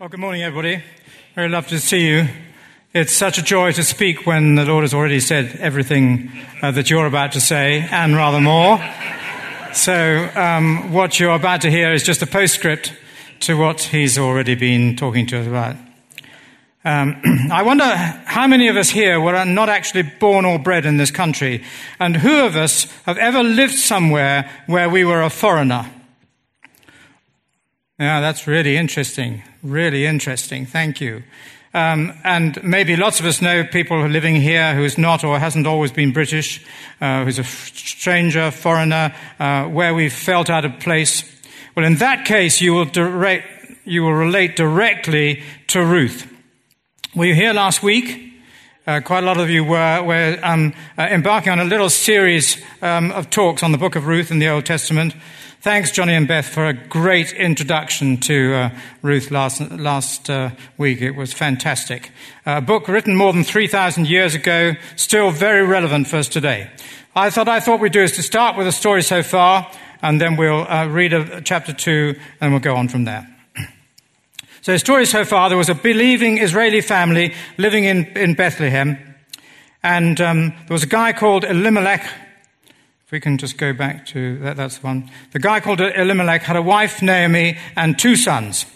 Well, good morning, everybody. Very lovely to see you. It's such a joy to speak when the Lord has already said everything uh, that you're about to say, and rather more. So, um, what you're about to hear is just a postscript to what He's already been talking to us about. Um, I wonder how many of us here were not actually born or bred in this country, and who of us have ever lived somewhere where we were a foreigner? Yeah, that's really interesting. Really interesting. Thank you. Um, and maybe lots of us know people living here who's not or hasn't always been British, uh, who's a stranger, foreigner, uh, where we've felt out of place. Well, in that case, you will, direct, you will relate directly to Ruth. Were you here last week? Uh, quite a lot of you were. We're um, uh, embarking on a little series um, of talks on the book of Ruth in the Old Testament. Thanks, Johnny and Beth, for a great introduction to uh, Ruth last, last uh, week. It was fantastic. A book written more than 3,000 years ago, still very relevant for us today. I thought I thought we'd do is to start with a story so far, and then we'll uh, read a, a chapter two, and we'll go on from there. So, the story so far there was a believing Israeli family living in, in Bethlehem, and um, there was a guy called Elimelech if we can just go back to that, that's the one. The guy called Elimelech had a wife, Naomi, and two sons.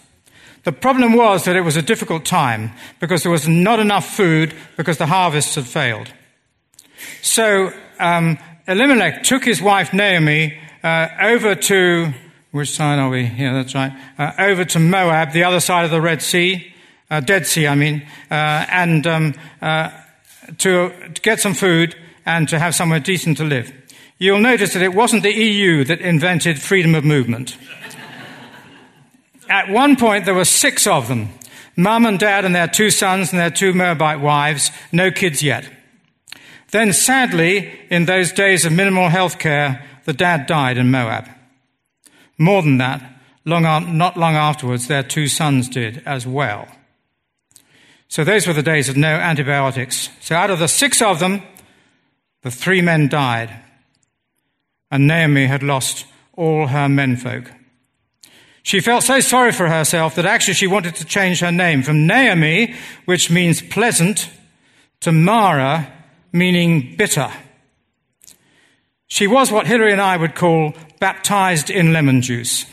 The problem was that it was a difficult time because there was not enough food because the harvests had failed. So um, Elimelech took his wife Naomi uh, over to which side are we? Yeah, that's right. Uh, over to Moab, the other side of the Red Sea, uh, Dead Sea, I mean, uh, and um, uh, to, to get some food and to have somewhere decent to live you'll notice that it wasn't the EU that invented freedom of movement. At one point, there were six of them mum and dad and their two sons and their two Moabite wives, no kids yet. Then, sadly, in those days of minimal health care, the dad died in Moab. More than that, long, not long afterwards, their two sons did as well. So, those were the days of no antibiotics. So, out of the six of them, the three men died and Naomi had lost all her menfolk. She felt so sorry for herself that actually she wanted to change her name from Naomi, which means pleasant, to Mara, meaning bitter. She was what Hilary and I would call baptized in lemon juice.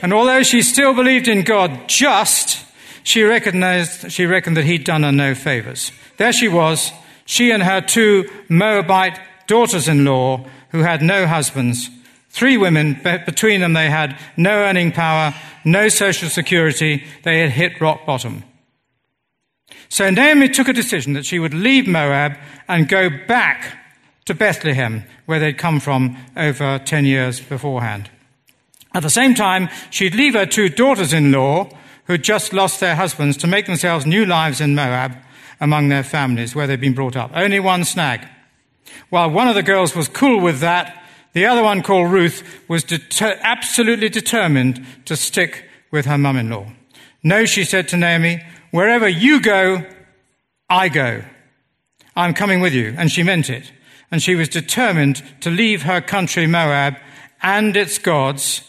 And although she still believed in God just, she recognized, she reckoned that he'd done her no favors. There she was, she and her two Moabite daughters in law who had no husbands. Three women, between them, they had no earning power, no social security. They had hit rock bottom. So Naomi took a decision that she would leave Moab and go back to Bethlehem, where they'd come from over 10 years beforehand. At the same time, she'd leave her two daughters in law, who'd just lost their husbands, to make themselves new lives in Moab among their families where they'd been brought up. Only one snag. While one of the girls was cool with that, the other one, called Ruth, was deter- absolutely determined to stick with her mum in law. No, she said to Naomi, wherever you go, I go. I'm coming with you. And she meant it. And she was determined to leave her country, Moab, and its gods,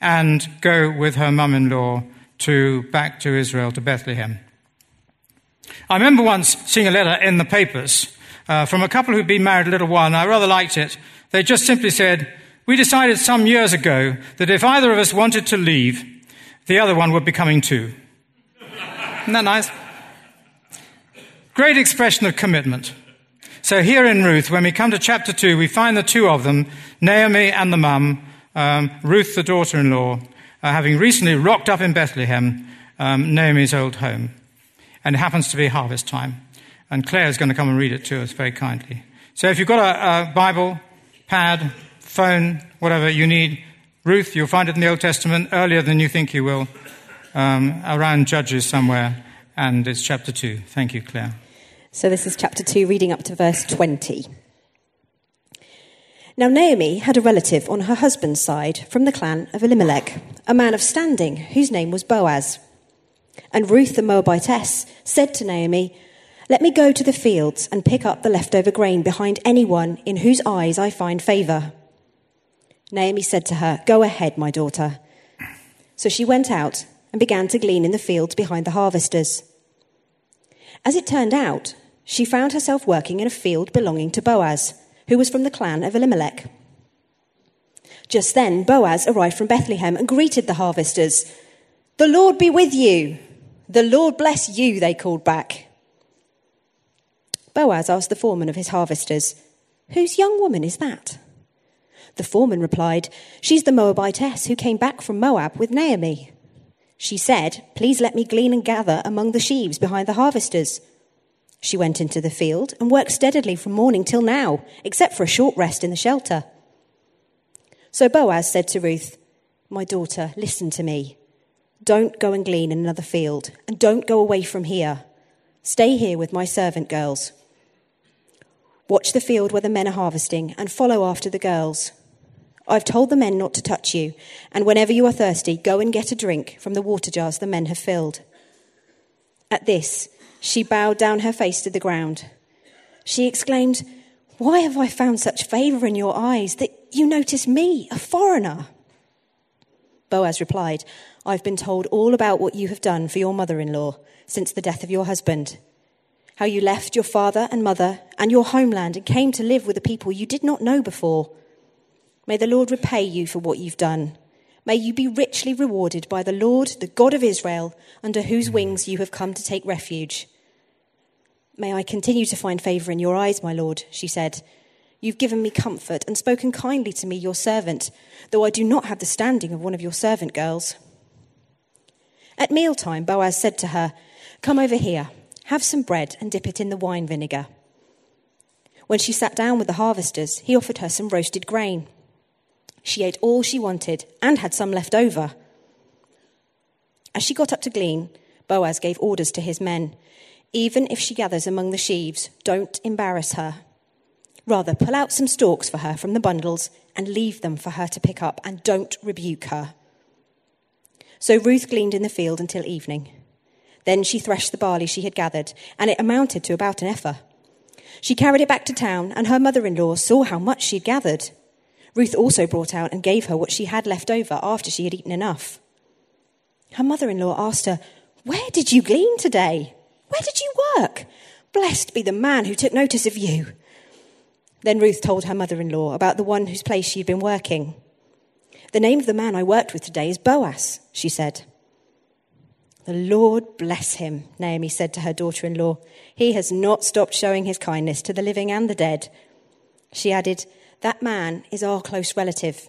and go with her mum in law to back to Israel, to Bethlehem. I remember once seeing a letter in the papers uh, from a couple who'd been married a little while, and I rather liked it. They just simply said, We decided some years ago that if either of us wanted to leave, the other one would be coming too. Isn't that nice? Great expression of commitment. So here in Ruth, when we come to chapter 2, we find the two of them, Naomi and the mum, um, Ruth, the daughter in law, uh, having recently rocked up in Bethlehem, um, Naomi's old home. And it happens to be harvest time. And Claire is going to come and read it to us very kindly. So if you've got a, a Bible, pad, phone, whatever you need, Ruth, you'll find it in the Old Testament earlier than you think you will, um, around Judges somewhere, and it's chapter 2. Thank you, Claire. So this is chapter 2, reading up to verse 20. Now, Naomi had a relative on her husband's side from the clan of Elimelech, a man of standing whose name was Boaz. And Ruth the Moabitess said to Naomi, let me go to the fields and pick up the leftover grain behind anyone in whose eyes I find favor. Naomi said to her, Go ahead, my daughter. So she went out and began to glean in the fields behind the harvesters. As it turned out, she found herself working in a field belonging to Boaz, who was from the clan of Elimelech. Just then, Boaz arrived from Bethlehem and greeted the harvesters. The Lord be with you. The Lord bless you, they called back. Boaz asked the foreman of his harvesters, Whose young woman is that? The foreman replied, She's the Moabitess who came back from Moab with Naomi. She said, Please let me glean and gather among the sheaves behind the harvesters. She went into the field and worked steadily from morning till now, except for a short rest in the shelter. So Boaz said to Ruth, My daughter, listen to me. Don't go and glean in another field, and don't go away from here. Stay here with my servant girls. Watch the field where the men are harvesting, and follow after the girls. I've told the men not to touch you, and whenever you are thirsty, go and get a drink from the water jars the men have filled. At this, she bowed down her face to the ground. She exclaimed, Why have I found such favor in your eyes that you notice me, a foreigner? Boaz replied, I've been told all about what you have done for your mother in law since the death of your husband. How you left your father and mother and your homeland and came to live with a people you did not know before. May the Lord repay you for what you've done. May you be richly rewarded by the Lord, the God of Israel, under whose wings you have come to take refuge. May I continue to find favor in your eyes, my Lord, she said. You've given me comfort and spoken kindly to me, your servant, though I do not have the standing of one of your servant girls. At mealtime, Boaz said to her, Come over here, have some bread and dip it in the wine vinegar. When she sat down with the harvesters, he offered her some roasted grain. She ate all she wanted and had some left over. As she got up to glean, Boaz gave orders to his men Even if she gathers among the sheaves, don't embarrass her. Rather, pull out some stalks for her from the bundles and leave them for her to pick up, and don't rebuke her. So Ruth gleaned in the field until evening. Then she threshed the barley she had gathered, and it amounted to about an ephah. She carried it back to town, and her mother in law saw how much she had gathered. Ruth also brought out and gave her what she had left over after she had eaten enough. Her mother in law asked her, Where did you glean today? Where did you work? Blessed be the man who took notice of you. Then Ruth told her mother in law about the one whose place she had been working. The name of the man I worked with today is Boaz, she said. The Lord bless him, Naomi said to her daughter in law. He has not stopped showing his kindness to the living and the dead. She added, that man is our close relative.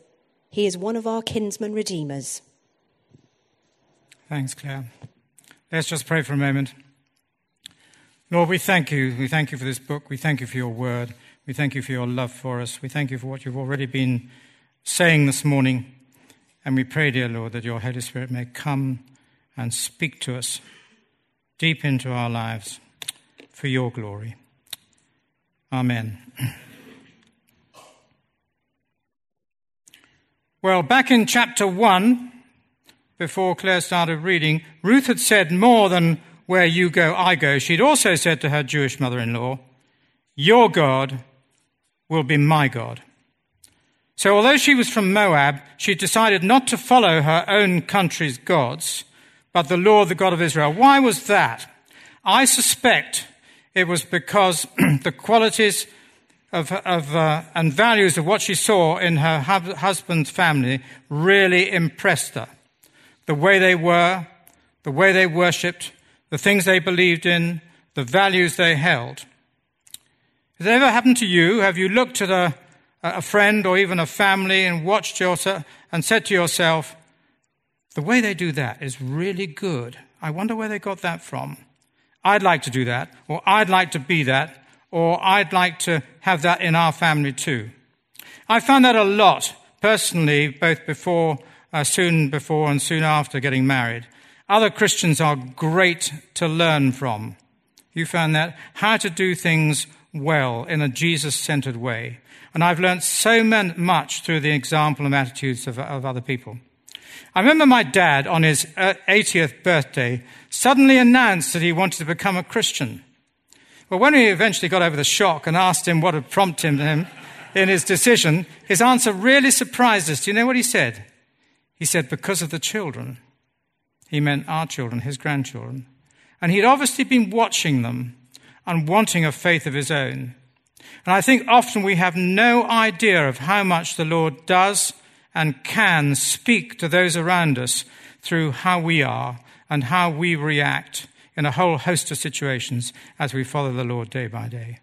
He is one of our kinsman redeemers. Thanks, Claire. Let's just pray for a moment. Lord, we thank you. We thank you for this book. We thank you for your word. We thank you for your love for us. We thank you for what you've already been saying this morning. And we pray, dear Lord, that your Holy Spirit may come and speak to us deep into our lives for your glory. Amen. Well, back in chapter 1, before Claire started reading, Ruth had said more than where you go, I go. She'd also said to her Jewish mother in law, Your God will be my God. So, although she was from Moab, she decided not to follow her own country's gods, but the Lord, the God of Israel. Why was that? I suspect it was because the qualities of, of uh, and values of what she saw in her husband's family really impressed her. The way they were, the way they worshipped, the things they believed in, the values they held. Has it ever happened to you? Have you looked at a, a friend or even a family and watched yourself and said to yourself, the way they do that is really good. I wonder where they got that from. I'd like to do that, or I'd like to be that, or I'd like to have that in our family too. I found that a lot personally, both before, uh, soon before and soon after getting married. Other Christians are great to learn from. You found that how to do things well in a Jesus centered way. And I've learned so much through the example and attitudes of, of other people. I remember my dad on his 80th uh, birthday suddenly announced that he wanted to become a Christian. Well, when we eventually got over the shock and asked him what had prompted him in his decision, his answer really surprised us. Do you know what he said? He said, because of the children. He meant our children, his grandchildren. And he'd obviously been watching them and wanting a faith of his own. And I think often we have no idea of how much the Lord does and can speak to those around us through how we are and how we react in a whole host of situations as we follow the Lord day by day.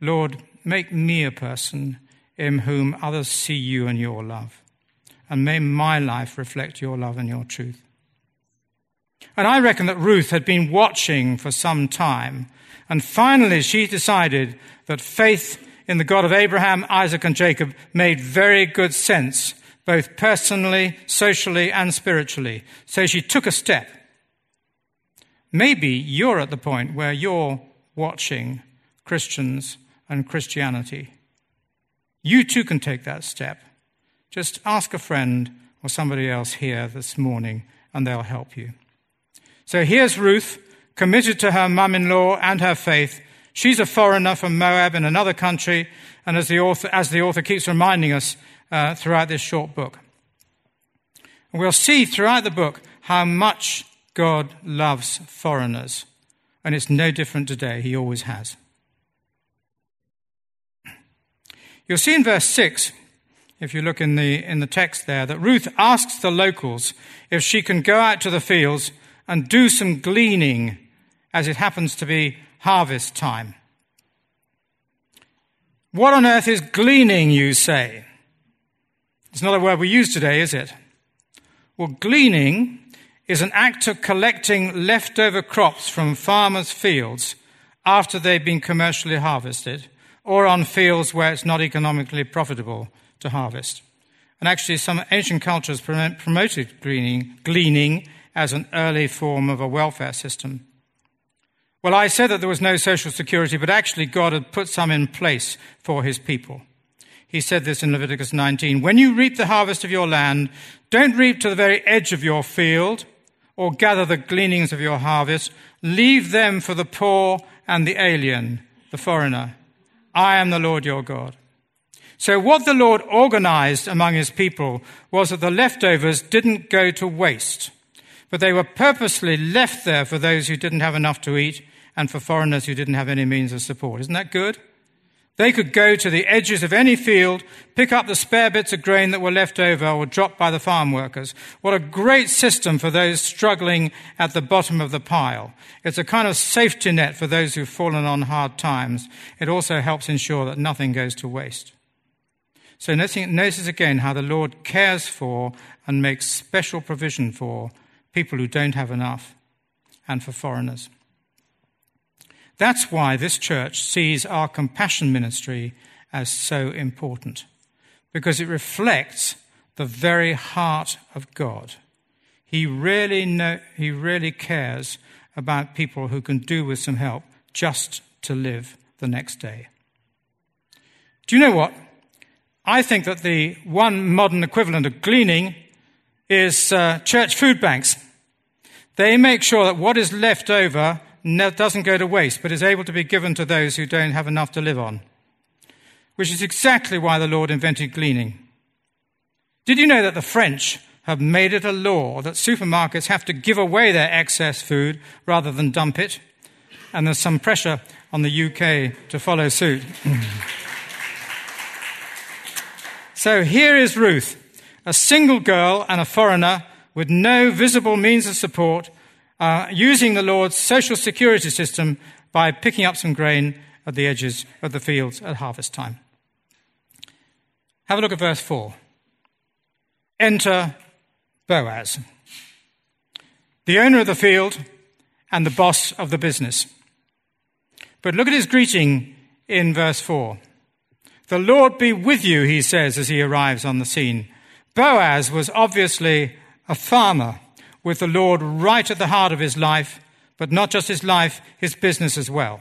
Lord, make me a person in whom others see you and your love. And may my life reflect your love and your truth. And I reckon that Ruth had been watching for some time. And finally, she decided that faith in the God of Abraham, Isaac, and Jacob made very good sense, both personally, socially, and spiritually. So she took a step. Maybe you're at the point where you're watching Christians and Christianity. You too can take that step. Just ask a friend or somebody else here this morning, and they'll help you. So here's Ruth, committed to her mum in law and her faith. She's a foreigner from Moab in another country, and as the author, as the author keeps reminding us uh, throughout this short book. We'll see throughout the book how much God loves foreigners, and it's no different today. He always has. You'll see in verse 6, if you look in the, in the text there, that Ruth asks the locals if she can go out to the fields and do some gleaning as it happens to be harvest time. What on earth is gleaning, you say? It's not a word we use today, is it? Well, gleaning is an act of collecting leftover crops from farmers' fields after they've been commercially harvested or on fields where it's not economically profitable to harvest. And actually, some ancient cultures promoted gleaning, gleaning as an early form of a welfare system. Well, I said that there was no social security, but actually, God had put some in place for his people. He said this in Leviticus 19 When you reap the harvest of your land, don't reap to the very edge of your field or gather the gleanings of your harvest. Leave them for the poor and the alien, the foreigner. I am the Lord your God. So, what the Lord organized among his people was that the leftovers didn't go to waste, but they were purposely left there for those who didn't have enough to eat and for foreigners who didn't have any means of support. Isn't that good? They could go to the edges of any field, pick up the spare bits of grain that were left over or dropped by the farm workers. What a great system for those struggling at the bottom of the pile. It's a kind of safety net for those who've fallen on hard times. It also helps ensure that nothing goes to waste. So notice again how the Lord cares for and makes special provision for people who don't have enough and for foreigners. That's why this church sees our compassion ministry as so important, because it reflects the very heart of God. He really, know, he really cares about people who can do with some help just to live the next day. Do you know what? I think that the one modern equivalent of gleaning is uh, church food banks. They make sure that what is left over doesn't go to waste, but is able to be given to those who don't have enough to live on. Which is exactly why the Lord invented gleaning. Did you know that the French have made it a law that supermarkets have to give away their excess food rather than dump it? And there's some pressure on the UK to follow suit. so here is Ruth, a single girl and a foreigner with no visible means of support uh, using the Lord's social security system by picking up some grain at the edges of the fields at harvest time. Have a look at verse 4. Enter Boaz, the owner of the field and the boss of the business. But look at his greeting in verse 4. The Lord be with you, he says as he arrives on the scene. Boaz was obviously a farmer with the Lord right at the heart of his life, but not just his life, his business as well.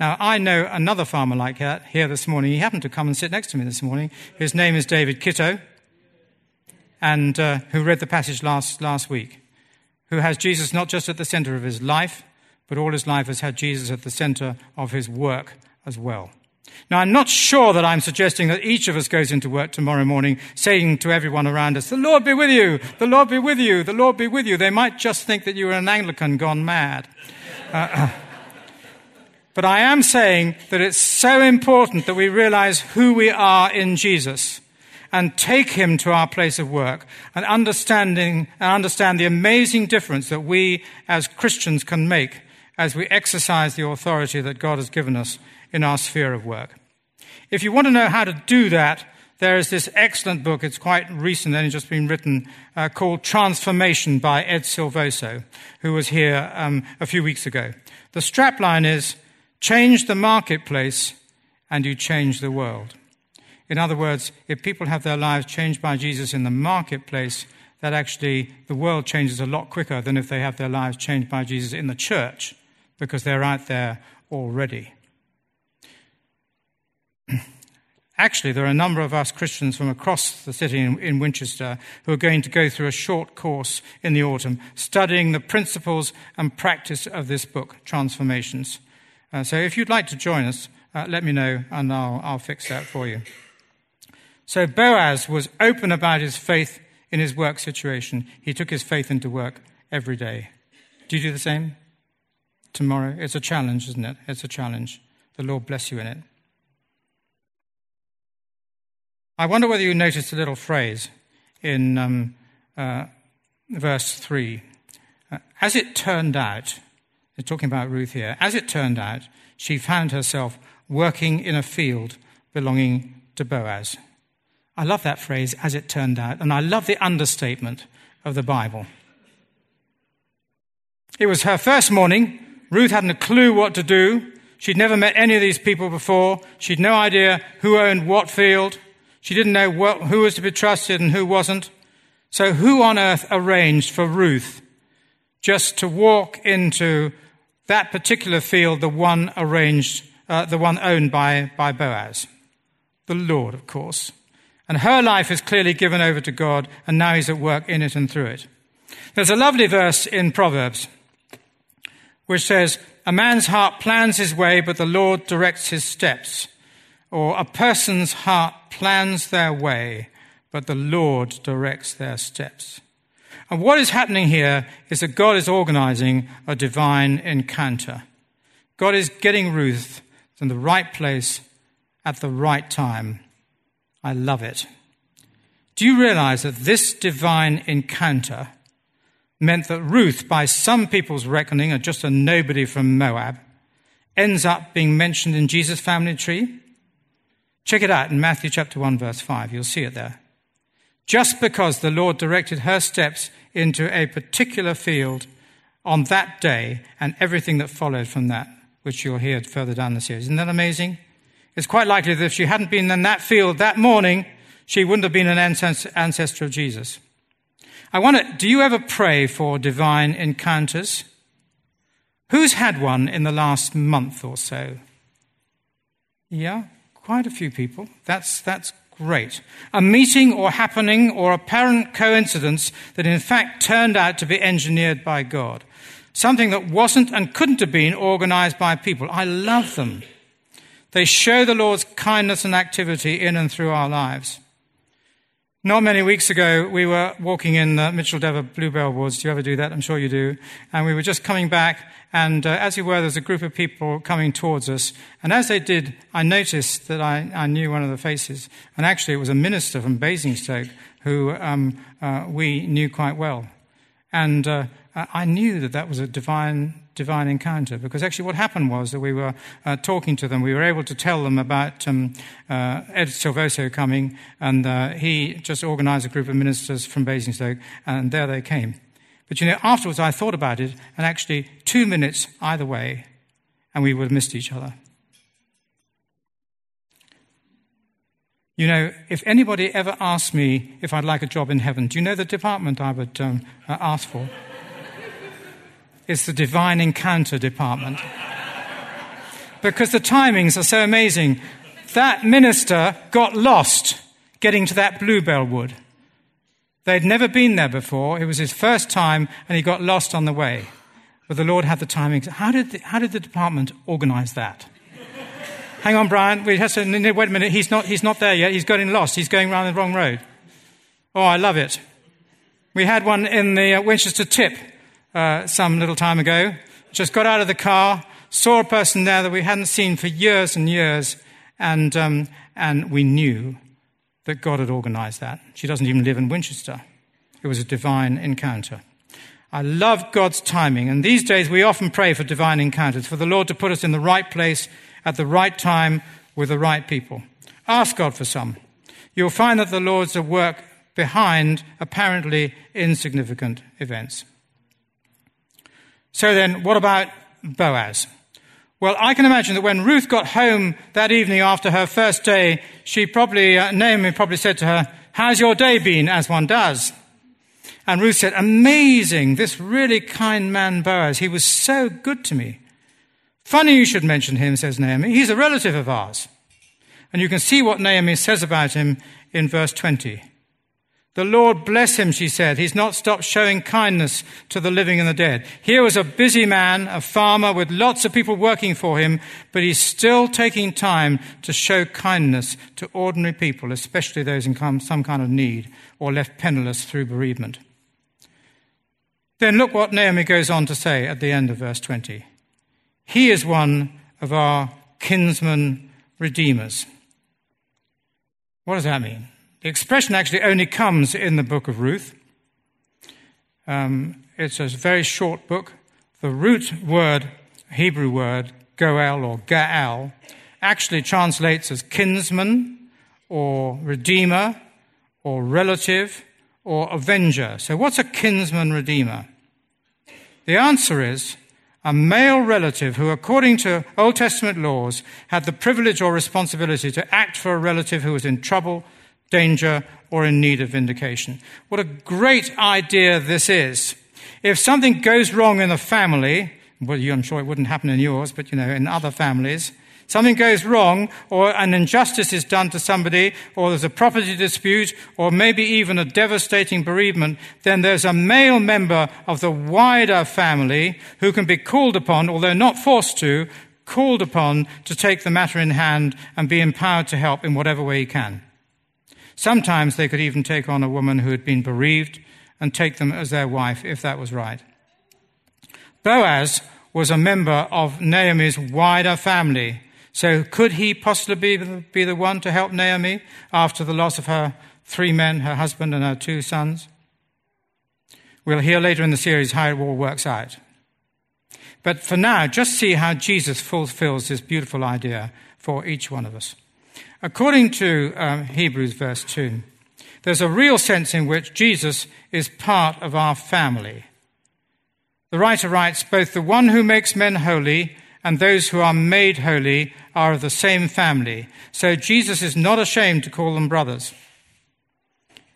Now, I know another farmer like that here this morning. He happened to come and sit next to me this morning. His name is David Kitto, and uh, who read the passage last, last week, who has Jesus not just at the center of his life, but all his life has had Jesus at the center of his work as well. Now, I'm not sure that I'm suggesting that each of us goes into work tomorrow morning saying to everyone around us, The Lord be with you, the Lord be with you, the Lord be with you. They might just think that you're an Anglican gone mad. Uh, but I am saying that it's so important that we realize who we are in Jesus and take him to our place of work and understanding and understand the amazing difference that we as Christians can make as we exercise the authority that God has given us in our sphere of work. If you want to know how to do that, there is this excellent book, it's quite recent, only just been written, uh, called Transformation by Ed Silvoso, who was here um, a few weeks ago. The strapline is Change the marketplace and you change the world. In other words, if people have their lives changed by Jesus in the marketplace, that actually the world changes a lot quicker than if they have their lives changed by Jesus in the church, because they're out there already. Actually, there are a number of us Christians from across the city in, in, Winchester who are going to go through a short course in the autumn studying the principles and practice of this book, Transformations. Uh, so if you'd like to join us, uh, let me know and I'll, I'll fix that for you. So Boaz was open about his faith in his work situation. He took his faith into work every day. Do you do the same? Tomorrow? It's a challenge, isn't it? It's a challenge. The Lord bless you in it. I wonder whether you noticed a little phrase in um, uh, verse 3. Uh, as it turned out, they're talking about Ruth here, as it turned out, she found herself working in a field belonging to Boaz. I love that phrase, as it turned out, and I love the understatement of the Bible. It was her first morning. Ruth hadn't a clue what to do. She'd never met any of these people before. She'd no idea who owned what field. She didn't know what, who was to be trusted and who wasn't. So, who on earth arranged for Ruth just to walk into that particular field, the one arranged, uh, the one owned by, by Boaz? The Lord, of course. And her life is clearly given over to God, and now he's at work in it and through it. There's a lovely verse in Proverbs which says, A man's heart plans his way, but the Lord directs his steps or a person's heart plans their way, but the Lord directs their steps. And what is happening here is that God is organizing a divine encounter. God is getting Ruth in the right place at the right time. I love it. Do you realize that this divine encounter meant that Ruth, by some people's reckoning, are just a nobody from Moab, ends up being mentioned in Jesus' family tree? Check it out in Matthew chapter 1 verse 5. You'll see it there. Just because the Lord directed her steps into a particular field on that day and everything that followed from that, which you'll hear further down the series. Isn't that amazing? It's quite likely that if she hadn't been in that field that morning, she wouldn't have been an ancestor of Jesus. I wonder, do you ever pray for divine encounters? Who's had one in the last month or so? Yeah? Quite a few people. That's, that's great. A meeting or happening or apparent coincidence that in fact turned out to be engineered by God. Something that wasn't and couldn't have been organized by people. I love them. They show the Lord's kindness and activity in and through our lives. Not many weeks ago, we were walking in the Micheldever Bluebell Woods. Do you ever do that? I'm sure you do. And we were just coming back, and uh, as we were, there was a group of people coming towards us. And as they did, I noticed that I, I knew one of the faces. And actually, it was a minister from Basingstoke who um, uh, we knew quite well. And uh, I knew that that was a divine divine encounter. Because actually, what happened was that we were uh, talking to them. We were able to tell them about um, uh, Ed Silvoso coming, and uh, he just organized a group of ministers from Basingstoke, and there they came. But you know, afterwards, I thought about it, and actually, two minutes either way, and we would have missed each other. You know, if anybody ever asked me if I'd like a job in heaven, do you know the department I would um, uh, ask for? It's the divine encounter department. because the timings are so amazing. That minister got lost getting to that bluebell wood. They'd never been there before. It was his first time, and he got lost on the way. But the Lord had the timing. How did the, how did the department organize that? Hang on, Brian. Wait a minute. He's not, he's not there yet. He's getting lost. He's going around the wrong road. Oh, I love it. We had one in the uh, Winchester Tip uh, some little time ago. Just got out of the car, saw a person there that we hadn't seen for years and years, and, um, and we knew that God had organized that. She doesn't even live in Winchester. It was a divine encounter. I love God's timing, and these days we often pray for divine encounters, for the Lord to put us in the right place at the right time with the right people. Ask God for some. You'll find that the Lord's at work behind apparently insignificant events. So then, what about Boaz? Well, I can imagine that when Ruth got home that evening after her first day, she probably, uh, Naomi probably said to her, How's your day been? As one does. And Ruth said, Amazing, this really kind man Boaz. He was so good to me. Funny you should mention him, says Naomi. He's a relative of ours. And you can see what Naomi says about him in verse 20. The Lord bless him, she said. He's not stopped showing kindness to the living and the dead. Here was a busy man, a farmer with lots of people working for him, but he's still taking time to show kindness to ordinary people, especially those in some kind of need or left penniless through bereavement. Then look what Naomi goes on to say at the end of verse 20. He is one of our kinsman redeemers. What does that mean? The expression actually only comes in the book of Ruth. Um, it's a very short book. The root word, Hebrew word, goel or gaal, actually translates as kinsman or redeemer or relative or avenger. So, what's a kinsman redeemer? The answer is a male relative who, according to Old Testament laws, had the privilege or responsibility to act for a relative who was in trouble danger, or in need of vindication. What a great idea this is. If something goes wrong in a family, well, I'm sure it wouldn't happen in yours, but you know, in other families, something goes wrong, or an injustice is done to somebody, or there's a property dispute, or maybe even a devastating bereavement, then there's a male member of the wider family who can be called upon, although not forced to, called upon to take the matter in hand and be empowered to help in whatever way he can. Sometimes they could even take on a woman who had been bereaved and take them as their wife, if that was right. Boaz was a member of Naomi's wider family. So could he possibly be the one to help Naomi after the loss of her three men, her husband and her two sons? We'll hear later in the series how it all works out. But for now, just see how Jesus fulfills this beautiful idea for each one of us. According to um, Hebrews verse 2, there's a real sense in which Jesus is part of our family. The writer writes, both the one who makes men holy and those who are made holy are of the same family. So Jesus is not ashamed to call them brothers.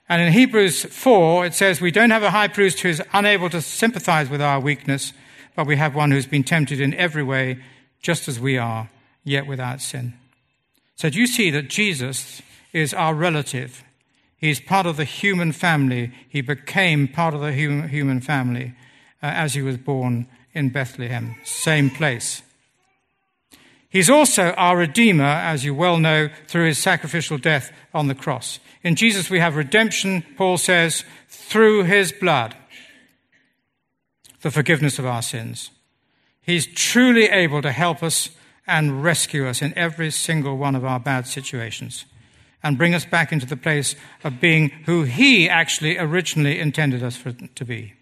And in Hebrews 4, it says, We don't have a high priest who is unable to sympathize with our weakness, but we have one who's been tempted in every way, just as we are, yet without sin. So do you see that Jesus is our relative? He's part of the human family. He became part of the human family uh, as he was born in Bethlehem, same place. He's also our Redeemer, as you well know, through his sacrificial death on the cross. In Jesus, we have redemption, Paul says, through his blood, the forgiveness of our sins. He's truly able to help us and rescue us in every single one of our bad situations and bring us back into the place of being who He actually originally intended us for, to be.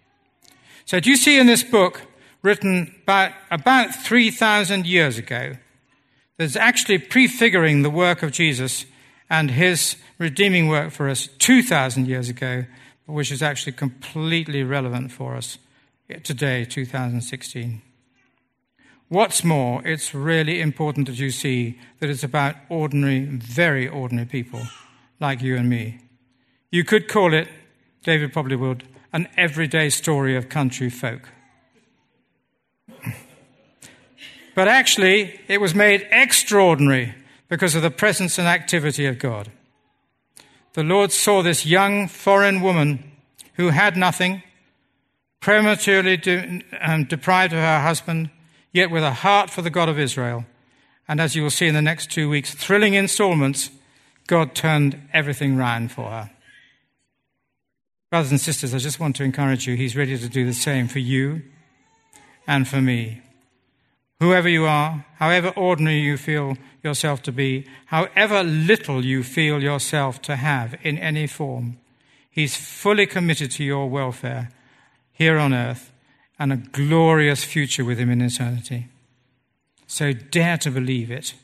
So, do you see in this book, written about, about 3,000 years ago, there's actually prefiguring the work of Jesus and His redeeming work for us 2,000 years ago, which is actually completely relevant for us today, 2016. What's more, it's really important that you see that it's about ordinary, very ordinary people like you and me. You could call it, David probably would, an everyday story of country folk. but actually, it was made extraordinary because of the presence and activity of God. The Lord saw this young foreign woman who had nothing, prematurely de- um, deprived of her husband yet with a heart for the God of Israel. And as you will see in the next two weeks, thrilling installments, God turned everything round for her. Brothers and sisters, I just want to encourage you, He's ready to do the same for you and for me. Whoever you are, however ordinary you feel yourself to be, however little you feel yourself to have in any form, He's fully committed to your welfare here on earth and a glorious future with Him in eternity. So dare to believe it.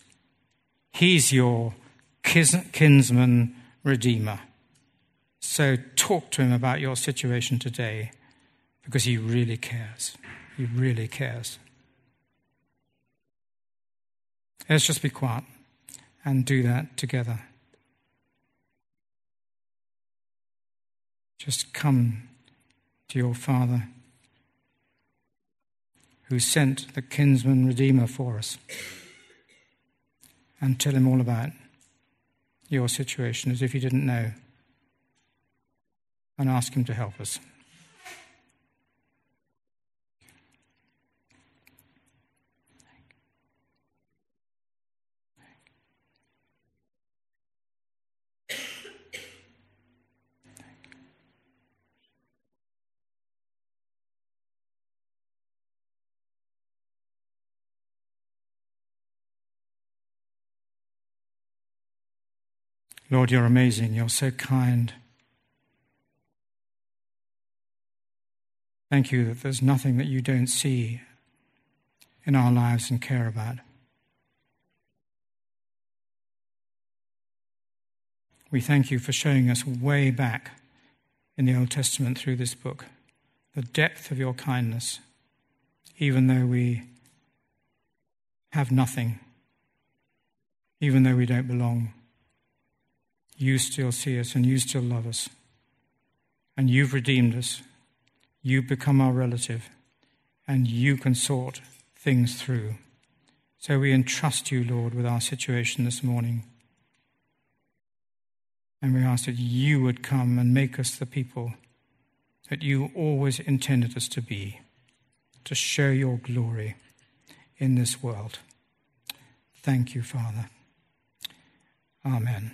He's your kinsman redeemer. So talk to Him about your situation today because He really cares. He really cares. Let's just be quiet and do that together. Just come to your Father who sent the kinsman redeemer for us and tell him all about your situation as if you didn't know and ask him to help us. Lord, you're amazing. You're so kind. Thank you that there's nothing that you don't see in our lives and care about. We thank you for showing us way back in the Old Testament through this book the depth of your kindness, even though we have nothing, even though we don't belong you still see us and you still love us. And you've redeemed us. You've become our relative and you can sort things through. So we entrust you, Lord, with our situation this morning. And we ask that you would come and make us the people that you always intended us to be, to show your glory in this world. Thank you, Father. Amen.